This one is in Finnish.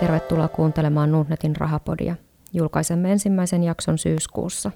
Tervetuloa kuuntelemaan Nordnetin rahapodia. Julkaisemme ensimmäisen jakson syyskuussa.